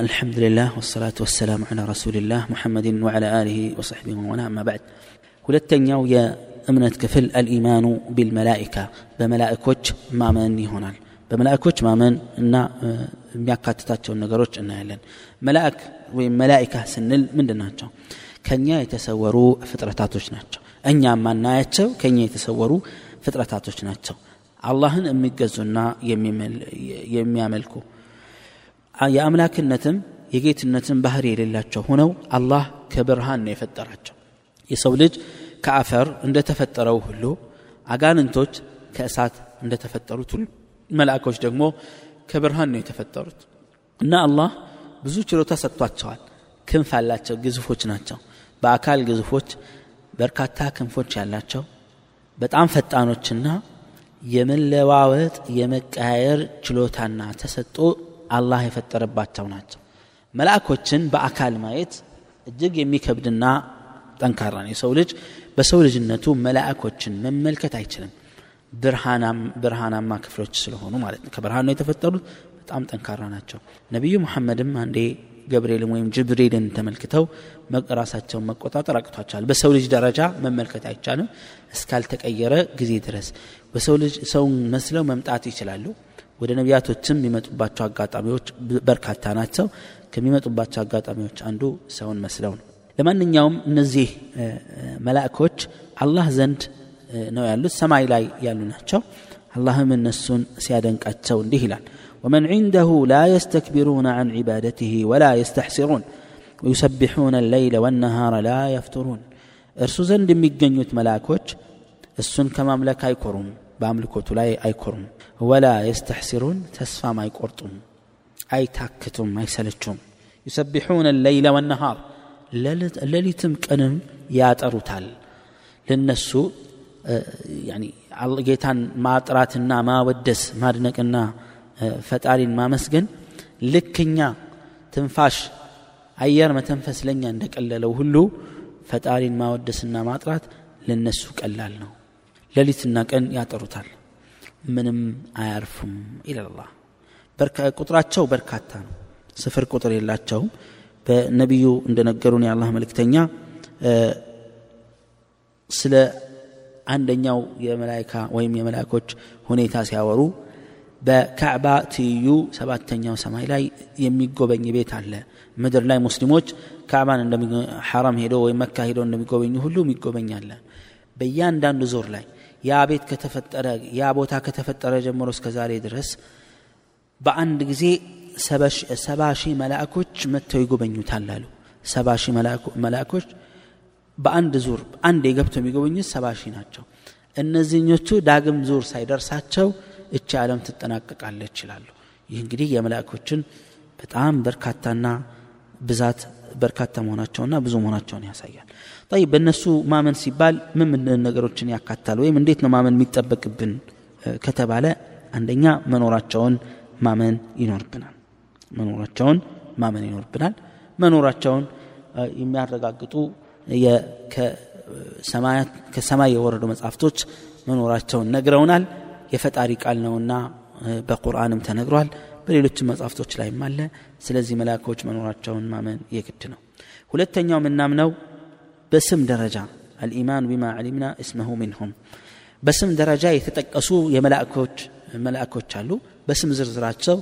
الحمد لله والصلاة والسلام على رسول الله محمد وعلى آله وصحبه ومن أما بعد ሁለተኛው የእምነት ክፍል አልኢማኑ ቢልመላኢካ በመላእኮች ማመን ይሆናል በመላእኮች ማመን እና የሚያካትታቸውን ነገሮች እናያለን መላእክ ወይም መላኢካ ስንል ምንድን ናቸው ከኛ የተሰወሩ ፍጥረታቶች ናቸው እኛ ማናያቸው ከኛ የተሰወሩ ፍጥረታቶች ናቸው አላህን የሚገዙና የሚያመልኩ የአምላክነትም የጌትነትም ባህሪ የሌላቸው ሆነው አላህ ከብርሃን ነው የፈጠራቸው። የሰው ልጅ ከአፈር እንደተፈጠረው ሁሉ አጋንንቶች ከእሳት እንደተፈጠሩት ሁሉ መላእኮች ደግሞ ከብርሃን ነው የተፈጠሩት። እና አላህ ብዙ ችሎታ ሰጥቷቸዋል። ክንፍ አላቸው ግዙፎች ናቸው። በአካል ግዙፎች በርካታ ክንፎች ያላቸው በጣም ፈጣኖችና የመለዋወጥ የመቀያየር ችሎታና ተሰጦ አላህ የፈጠረባቸው ናቸው። መላእኮችን በአካል ማየት እጅግ የሚከብድና ጠንካራ ነው። የሰው ልጅ በሰው ልጅነቱ መላእኮችን መመልከት አይችልም። ብርሃናማ ክፍሎች ስለሆኑ ማለት ነው። ከብርሃን ነው የተፈጠሩት። በጣም ጠንካራ ናቸው። ነቢዩ ሙሐመድም አንዴ ገብርኤልን ወይም ጅብሪልን ተመልክተው ራሳቸውን መቆጣጠር አቅቷቸዋል። በሰው ልጅ ደረጃ መመልከት አይቻልም። እስካልተቀየረ ጊዜ ድረስ በሰው ልጅ ሰውን መስለው መምጣት ይችላሉ ወደ ነቢያቶችም የሚመጡባቸው አጋጣሚዎች በርካታ ናቸው ከሚመጡባቸው አጋጣሚዎች አንዱ ሰውን መስለው ነው ለማንኛውም እነዚህ መላእኮች አላህ ዘንድ ነው ያሉት ሰማይ ላይ ያሉ ናቸው አላህም እነሱን ሲያደንቃቸው እንዲህ ይላል ومن عنده لا يستكبرون عن عبادته ولا يستحسرون ويسبحون الليل والنهار لا يفترون እርሱ ዘንድ የሚገኙት መላእኮች እሱን ከማምለክ አይኮሩም በአምልኮቱ ላይ አይኮሩም ወላ የስተሕሲሩን ተስፋም አይቆርጡም አይታክቱም አይሰለቹም ዩሰቢሑነ ለይለ ወነሃር ሌሊትም ቀንም ያጠሩታል ለነሱ ጌታን ማጥራትና ማወደስ ማድነቅና ፈጣሪን ማመስገን ልክኛ ትንፋሽ አየር መተንፈስ ለኛ እንደቀለለው ሁሉ ፈጣሪን ማወደስና ማጥራት ለነሱ ቀላል ነው ሌሊትና ቀን ያጠሩታል። ምንም አያርፉም ይላላህ ቁጥራቸው በርካታ ነው። ስፍር ቁጥር የላቸውም። በነቢዩ እንደነገሩን የአላህ መልእክተኛ ስለ አንደኛው የመላይካ ወይም የመላእኮች ሁኔታ ሲያወሩ በካዕባ ትይዩ ሰባተኛው ሰማይ ላይ የሚጎበኝ ቤት አለ። ምድር ላይ ሙስሊሞች ካዕባን ሐራም ሄዶ ወይም መካ ሄዶ እንደሚጎበኙ ሁሉ አለ በእያንዳንዱ ዞር ላይ ያ ቤት ከተፈጠረ ያ ቦታ ከተፈጠረ ጀምሮ እስከ ዛሬ ድረስ በአንድ ጊዜ ሰባ ሺህ መላእኮች መጥተው ይጎበኙታል አሉ። ሰባ ሺህ መላእኮች በአንድ ዙር አንድ የገብተው የሚጎበኙት ሰባ ሺህ ናቸው። እነዚህኞቹ ዳግም ዙር ሳይደርሳቸው እቺ ዓለም ትጠናቀቃለች ይችላሉ ይህ እንግዲህ የመላእኮችን በጣም በርካታና ብዛት በርካታ መሆናቸውና ብዙ መሆናቸውን ያሳያል። ይ በእነሱ ማመን ሲባል ምን ነገሮችን ያካታል ወይም እንዴት ነው ማመን የሚጠበቅብን? ከተባለ አንደኛ መኖራቸውን ማመን ይኖርብናል። መኖራቸውን ማመን ይኖርብናል። መኖራቸውን የሚያረጋግጡ ከሰማይ የወረዱ መጽሐፍቶች መኖራቸውን ነግረውናል። የፈጣሪ ቃል ነውና በቁርአንም ተነግሯል በሌሎችም መጽሐፍቶች ላይም አለ። ስለዚህ መላእኮች መኖራቸውን ማመን የግድ ነው። ሁለተኛው የምናምነው በስም ደረጃ አልኢማን ቢማ ዓሊምና እስመሁ ሚንሁም። በስም ደረጃ የተጠቀሱ የመላእኮች መላእኮች አሉ። በስም ዝርዝራቸው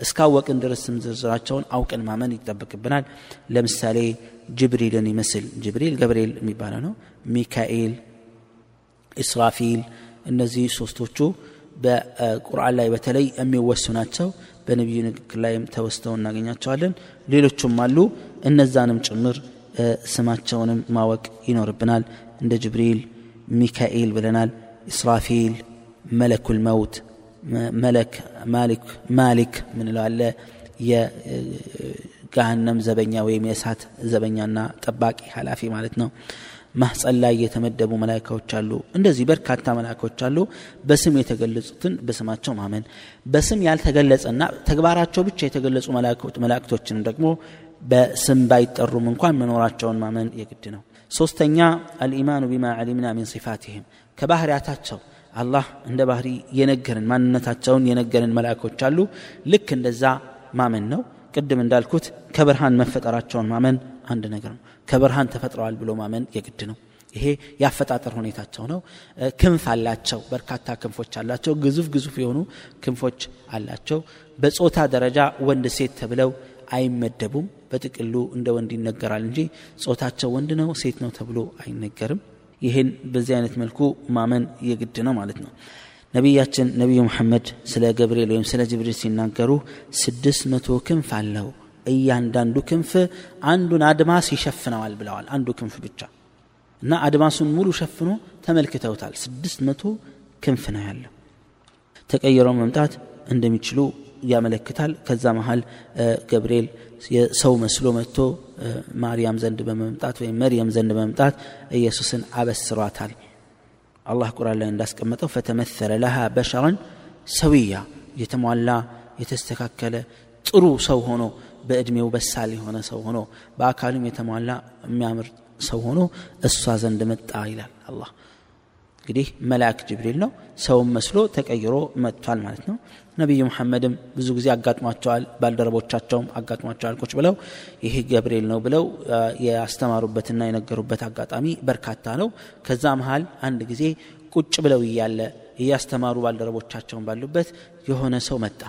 እስካወቅን ድረስ ስም ዝርዝራቸውን አውቅን ማመን ይጠበቅብናል። ለምሳሌ ጅብሪልን ይመስል ጅብሪል ገብርኤል የሚባለው ነው። ሚካኤል ኢስራፊል እነዚህ ሶስቶቹ በቁርአን ላይ በተለይ የሚወሱ ናቸው። በነቢዩ ንግግር ላይም ተወስተው እናገኛቸዋለን። ሌሎቹም አሉ። እነዛንም ጭምር ስማቸውንም ማወቅ ይኖርብናል። እንደ ጅብሪል ሚካኤል ብለናል። ኢስራፊል መለኩል መውት መለክ ማሊክ ማሊክ ምንለው አለ። የገሃነም ዘበኛ ወይም የእሳት ዘበኛና ጠባቂ ኃላፊ ማለት ነው ማህፀን ላይ የተመደቡ መላይካዎች አሉ። እንደዚህ በርካታ መላይካዎች አሉ። በስም የተገለጹትን በስማቸው ማመን በስም ያልተገለጸና ተግባራቸው ብቻ የተገለጹ መላእክቶችንም ደግሞ በስም ባይጠሩም እንኳን መኖራቸውን ማመን የግድ ነው። ሶስተኛ አልኢማኑ ቢማ ዓሊምና ሚን ሲፋትህም ከባህርያታቸው አላህ እንደ ባህሪ የነገርን ማንነታቸውን የነገርን መላእኮች አሉ። ልክ እንደዛ ማመን ነው ቅድም እንዳልኩት ከብርሃን መፈጠራቸውን ማመን አንድ ነገር ነው። ከብርሃን ተፈጥረዋል ብሎ ማመን የግድ ነው። ይሄ የአፈጣጠር ሁኔታቸው ነው። ክንፍ አላቸው በርካታ ክንፎች አላቸው ግዙፍ ግዙፍ የሆኑ ክንፎች አላቸው። በጾታ ደረጃ ወንድ ሴት ተብለው አይመደቡም። በጥቅሉ እንደ ወንድ ይነገራል እንጂ ጾታቸው ወንድ ነው ሴት ነው ተብሎ አይነገርም። ይህን በዚህ አይነት መልኩ ማመን የግድ ነው ማለት ነው ነቢያችን ነቢዩ መሐመድ ስለ ገብርኤል ወይም ስለ ጅብሪል ሲናገሩ ስድስት መቶ ክንፍ አለው። እያንዳንዱ ክንፍ አንዱን አድማስ ይሸፍነዋል ብለዋል። አንዱ ክንፍ ብቻ እና አድማሱን ሙሉ ሸፍኖ ተመልክተውታል። ስድስት መቶ ክንፍ ነው ያለው። ተቀይረው መምጣት እንደሚችሉ ያመለክታል። ከዛ መሀል ገብርኤል ሰው መስሎ መጥቶ ማርያም ዘንድ በመምጣት ወይም መርየም ዘንድ በመምጣት ኢየሱስን አበስሯታል አላህ ቁርአን ላይ እንዳስቀመጠው ፈተመሰለ ለሃ በሸረን ሰውያ የተሟላ የተስተካከለ ጥሩ ሰው ሆኖ በእድሜው በሳል የሆነ ሰው ሆኖ በአካሉም የተሟላ የሚያምር ሰው ሆኖ እሷ ዘንድ መጣ ይላል አላህ። እንግዲህ መልአክ ጅብሪል ነው። ሰውም መስሎ ተቀይሮ መጥቷል ማለት ነው ነቢዩ መሐመድም ብዙ ጊዜ አጋጥሟቸዋል ባልደረቦቻቸውም አጋጥሟቸዋል ቁጭ ብለው ይህ ገብርኤል ነው ብለው ያስተማሩበትና የነገሩበት አጋጣሚ በርካታ ነው። ከዛ መሃል አንድ ጊዜ ቁጭ ብለው እያለ እያስተማሩ ባልደረቦቻቸውን ባሉበት የሆነ ሰው መጣ።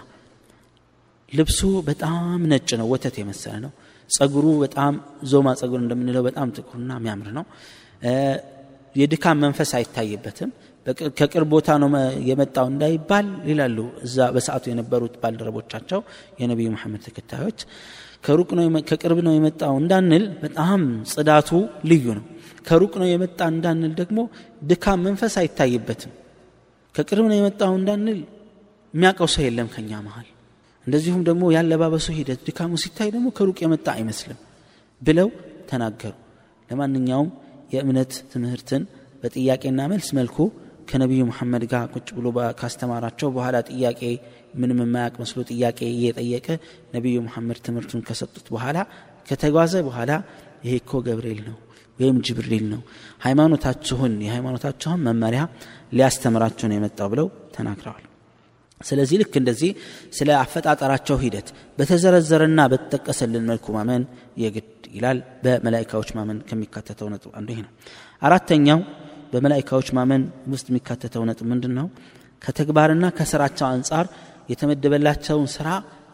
ልብሱ በጣም ነጭ ነው ወተት የመሰለ ነው። ጸጉሩ በጣም ዞማ ጸጉር እንደምንለው በጣም ጥቁርና የሚያምር ነው። የድካም መንፈስ አይታይበትም ከቅርብ ቦታ ነው የመጣው እንዳይባል ይላሉ እዛ በሰዓቱ የነበሩት ባልደረቦቻቸው የነቢዩ መሐመድ ተከታዮች። ከሩቅ ነው ከቅርብ ነው የመጣው እንዳንል በጣም ጽዳቱ ልዩ ነው። ከሩቅ ነው የመጣ እንዳንል ደግሞ ድካም መንፈስ አይታይበትም። ከቅርብ ነው የመጣው እንዳንል የሚያውቀው ሰው የለም ከኛ መሃል። እንደዚሁም ደግሞ ያለባበሱ ሂደት ድካሙ ሲታይ ደግሞ ከሩቅ የመጣ አይመስልም ብለው ተናገሩ። ለማንኛውም የእምነት ትምህርትን በጥያቄና መልስ መልኩ ከነቢዩ መሐመድ ጋር ቁጭ ብሎ ካስተማራቸው በኋላ ጥያቄ ምንም የማያቅ መስሎ ጥያቄ እየጠየቀ ነቢዩ መሐመድ ትምህርቱን ከሰጡት በኋላ ከተጓዘ በኋላ ይሄ እኮ ገብርኤል ነው ወይም ጅብሪል ነው ሃይማኖታችሁን የሃይማኖታችሁን መመሪያ ሊያስተምራችሁ የመጣው ብለው ተናግረዋል። ስለዚህ ልክ እንደዚህ ስለ አፈጣጠራቸው ሂደት በተዘረዘረና በተጠቀሰልን መልኩ ማመን የግድ ይላል። በመላይካዎች ማመን ከሚካተተው ነጥብ አንዱ ይሄ ነው። አራተኛው በመላይካዎች ማመን ውስጥ የሚካተተው ነጥብ ምንድን ነው ከተግባርና ከስራቸው አንጻር የተመደበላቸውን ስራ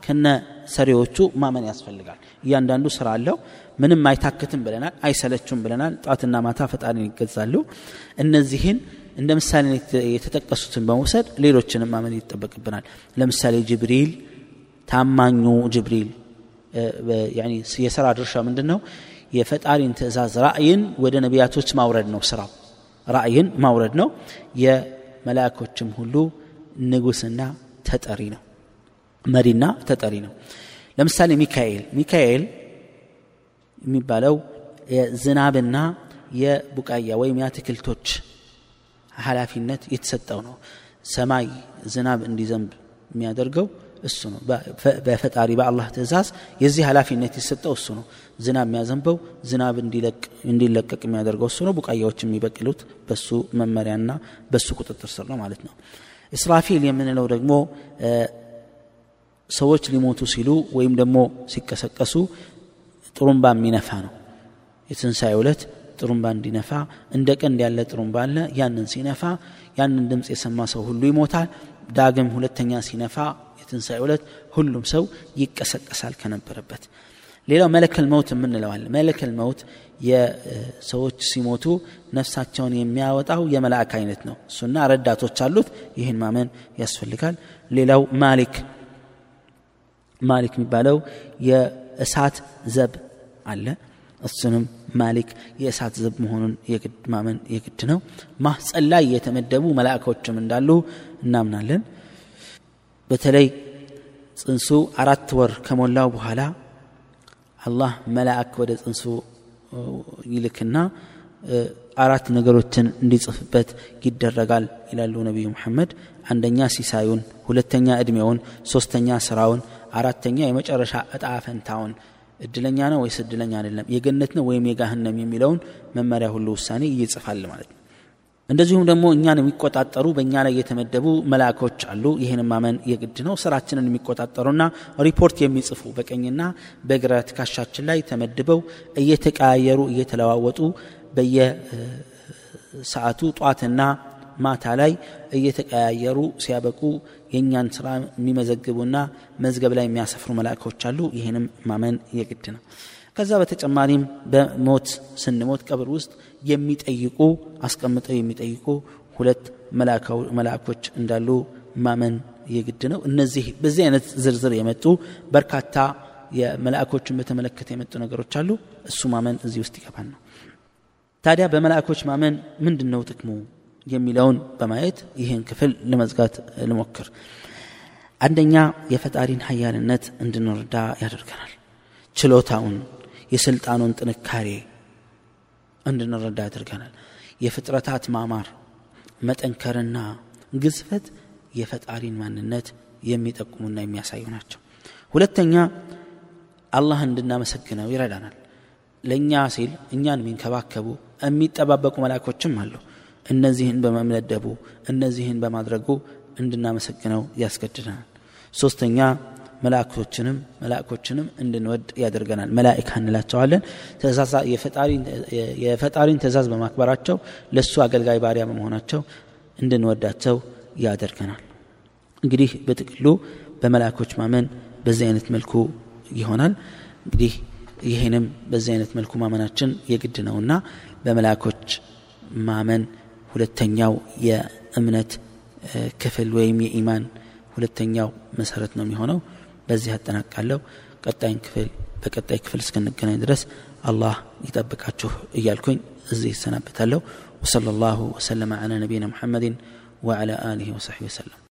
ከነ ሰሪዎቹ ማመን ያስፈልጋል። እያንዳንዱ ስራ አለው። ምንም አይታክትም ብለናል አይሰለችም ብለናል። ጧትና ማታ ፈጣሪን ይገዛሉ። እነዚህን እንደ ምሳሌ የተጠቀሱትን በመውሰድ ሌሎችንም ማመን ይጠበቅብናል። ለምሳሌ ጅብሪል ታማኙ ጅብሪል የስራ ድርሻ ምንድን ነው የፈጣሪን ትእዛዝ ራእይን ወደ ነቢያቶች ማውረድ ነው ስራው ራእይን ማውረድ ነው። የመላእኮችም ሁሉ ንጉስና ተጠሪ ነው። መሪና ተጠሪ ነው። ለምሳሌ ሚካኤል። ሚካኤል የሚባለው የዝናብና የቡቃያ ወይም የአትክልቶች ኃላፊነት የተሰጠው ነው። ሰማይ ዝናብ እንዲዘንብ የሚያደርገው እሱ ነው። በፈጣሪ በአላህ ትእዛዝ የዚህ ኃላፊነት የተሰጠው እሱ ነው። ዝናብ የሚያዘንበው ዝናብ እንዲለቀቅ የሚያደርገው እሱ ነው። ቡቃያዎች የሚበቅሉት በሱ መመሪያና በሱ ቁጥጥር ስር ነው ማለት ነው። እስራፊል የምንለው ደግሞ ሰዎች ሊሞቱ ሲሉ ወይም ደግሞ ሲቀሰቀሱ ጥሩምባ የሚነፋ ነው። የትንሣኤ ዕለት ጥሩምባ እንዲነፋ እንደ ቀንድ ያለ ጥሩምባ አለ። ያንን ሲነፋ ያንን ድምፅ የሰማ ሰው ሁሉ ይሞታል ዳግም ሁለተኛ ሲነፋ የትንሣኤ ዕለት ሁሉም ሰው ይቀሰቀሳል ከነበረበት። ሌላው መለከል መውት የምንለዋል መለከል መውት የሰዎች ሲሞቱ ነፍሳቸውን የሚያወጣው የመላእክ አይነት ነው። እሱና ረዳቶች አሉት። ይህን ማመን ያስፈልጋል። ሌላው ማሊክ ማሊክ የሚባለው የእሳት ዘብ አለ። እሱንም ማሊክ የእሳት ዘብ መሆኑን የግድ ማመን የግድ ነው። ማህፀን ላይ የተመደቡ መላእኮችም እንዳሉ እናምናለን። በተለይ ጽንሱ አራት ወር ከሞላው በኋላ አላህ መላእክ ወደ ጽንሱ ይልክና አራት ነገሮችን እንዲጽፍበት ይደረጋል ይላሉ ነቢዩ መሐመድ። አንደኛ ሲሳዩን ሁለተኛ እድሜውን ሶስተኛ ስራውን አራተኛ የመጨረሻ እጣ ፈንታውን እድለኛ ነው ወይስ እድለኛ አይደለም? የገነት ነው ወይም የጋህነም የሚለውን መመሪያ ሁሉ ውሳኔ ይጽፋል ማለት ነው። እንደዚሁም ደግሞ እኛን የሚቆጣጠሩ በእኛ ላይ የተመደቡ መላእኮች አሉ። ይህን ማመን የግድ ነው። ስራችንን የሚቆጣጠሩና ሪፖርት የሚጽፉ በቀኝና በግራ ትከሻችን ላይ ተመድበው እየተቀያየሩ እየተለዋወጡ በየሰዓቱ ጧትና ማታ ላይ እየተቀያየሩ ሲያበቁ የእኛን ስራ የሚመዘግቡና መዝገብ ላይ የሚያሰፍሩ መላእኮች አሉ። ይህንም ማመን የግድ ነው። ከዛ በተጨማሪም በሞት ስንሞት ቀብር ውስጥ የሚጠይቁ አስቀምጠው የሚጠይቁ ሁለት መላእኮች እንዳሉ ማመን የግድ ነው። እነዚህ በዚህ አይነት ዝርዝር የመጡ በርካታ የመላእኮችን በተመለከተ የመጡ ነገሮች አሉ። እሱ ማመን እዚህ ውስጥ ይገባል ነው። ታዲያ በመላእኮች ማመን ምንድን ነው ጥቅሙ የሚለውን በማየት ይህን ክፍል ለመዝጋት ልሞክር። አንደኛ የፈጣሪን ሀያልነት እንድንረዳ ያደርገናል። ችሎታውን የስልጣኑን ጥንካሬ እንድንረዳ ያደርገናል። የፍጥረታት ማማር መጠንከርና ግዝፈት የፈጣሪን ማንነት የሚጠቁሙና የሚያሳዩ ናቸው። ሁለተኛ አላህ እንድናመሰግነው ይረዳናል። ለእኛ ሲል እኛን የሚንከባከቡ የሚጠባበቁ መላኮችም አሉ እነዚህን በመመደቡ እነዚህን በማድረጉ እንድናመሰግነው ያስገድደናል። ሶስተኛ መላእኮችንም መላእኮችንም እንድንወድ ያደርገናል። መላኢካ እንላቸዋለን። የፈጣሪን ትእዛዝ በማክበራቸው ለእሱ አገልጋይ ባሪያ በመሆናቸው እንድንወዳቸው ያደርገናል። እንግዲህ በጥቅሉ በመላእኮች ማመን በዚህ አይነት መልኩ ይሆናል። እንግዲህ ይህንም በዚህ አይነት መልኩ ማመናችን የግድ ነውና በመላእኮች ማመን ሁለተኛው የእምነት ክፍል ወይም የኢማን ሁለተኛው መሰረት ነው የሚሆነው። በዚህ አጠናቃለሁ። ቀጣይን ክፍል በቀጣይ ክፍል እስክንገናኝ ድረስ አላህ ይጠብቃችሁ እያልኩኝ እዚህ ይሰናበታለሁ ወሰለ ላሁ ወሰለመ አላ ነቢይና ሙሐመድን ወዓላ አሊህ ወሰሕቢ ወሰለም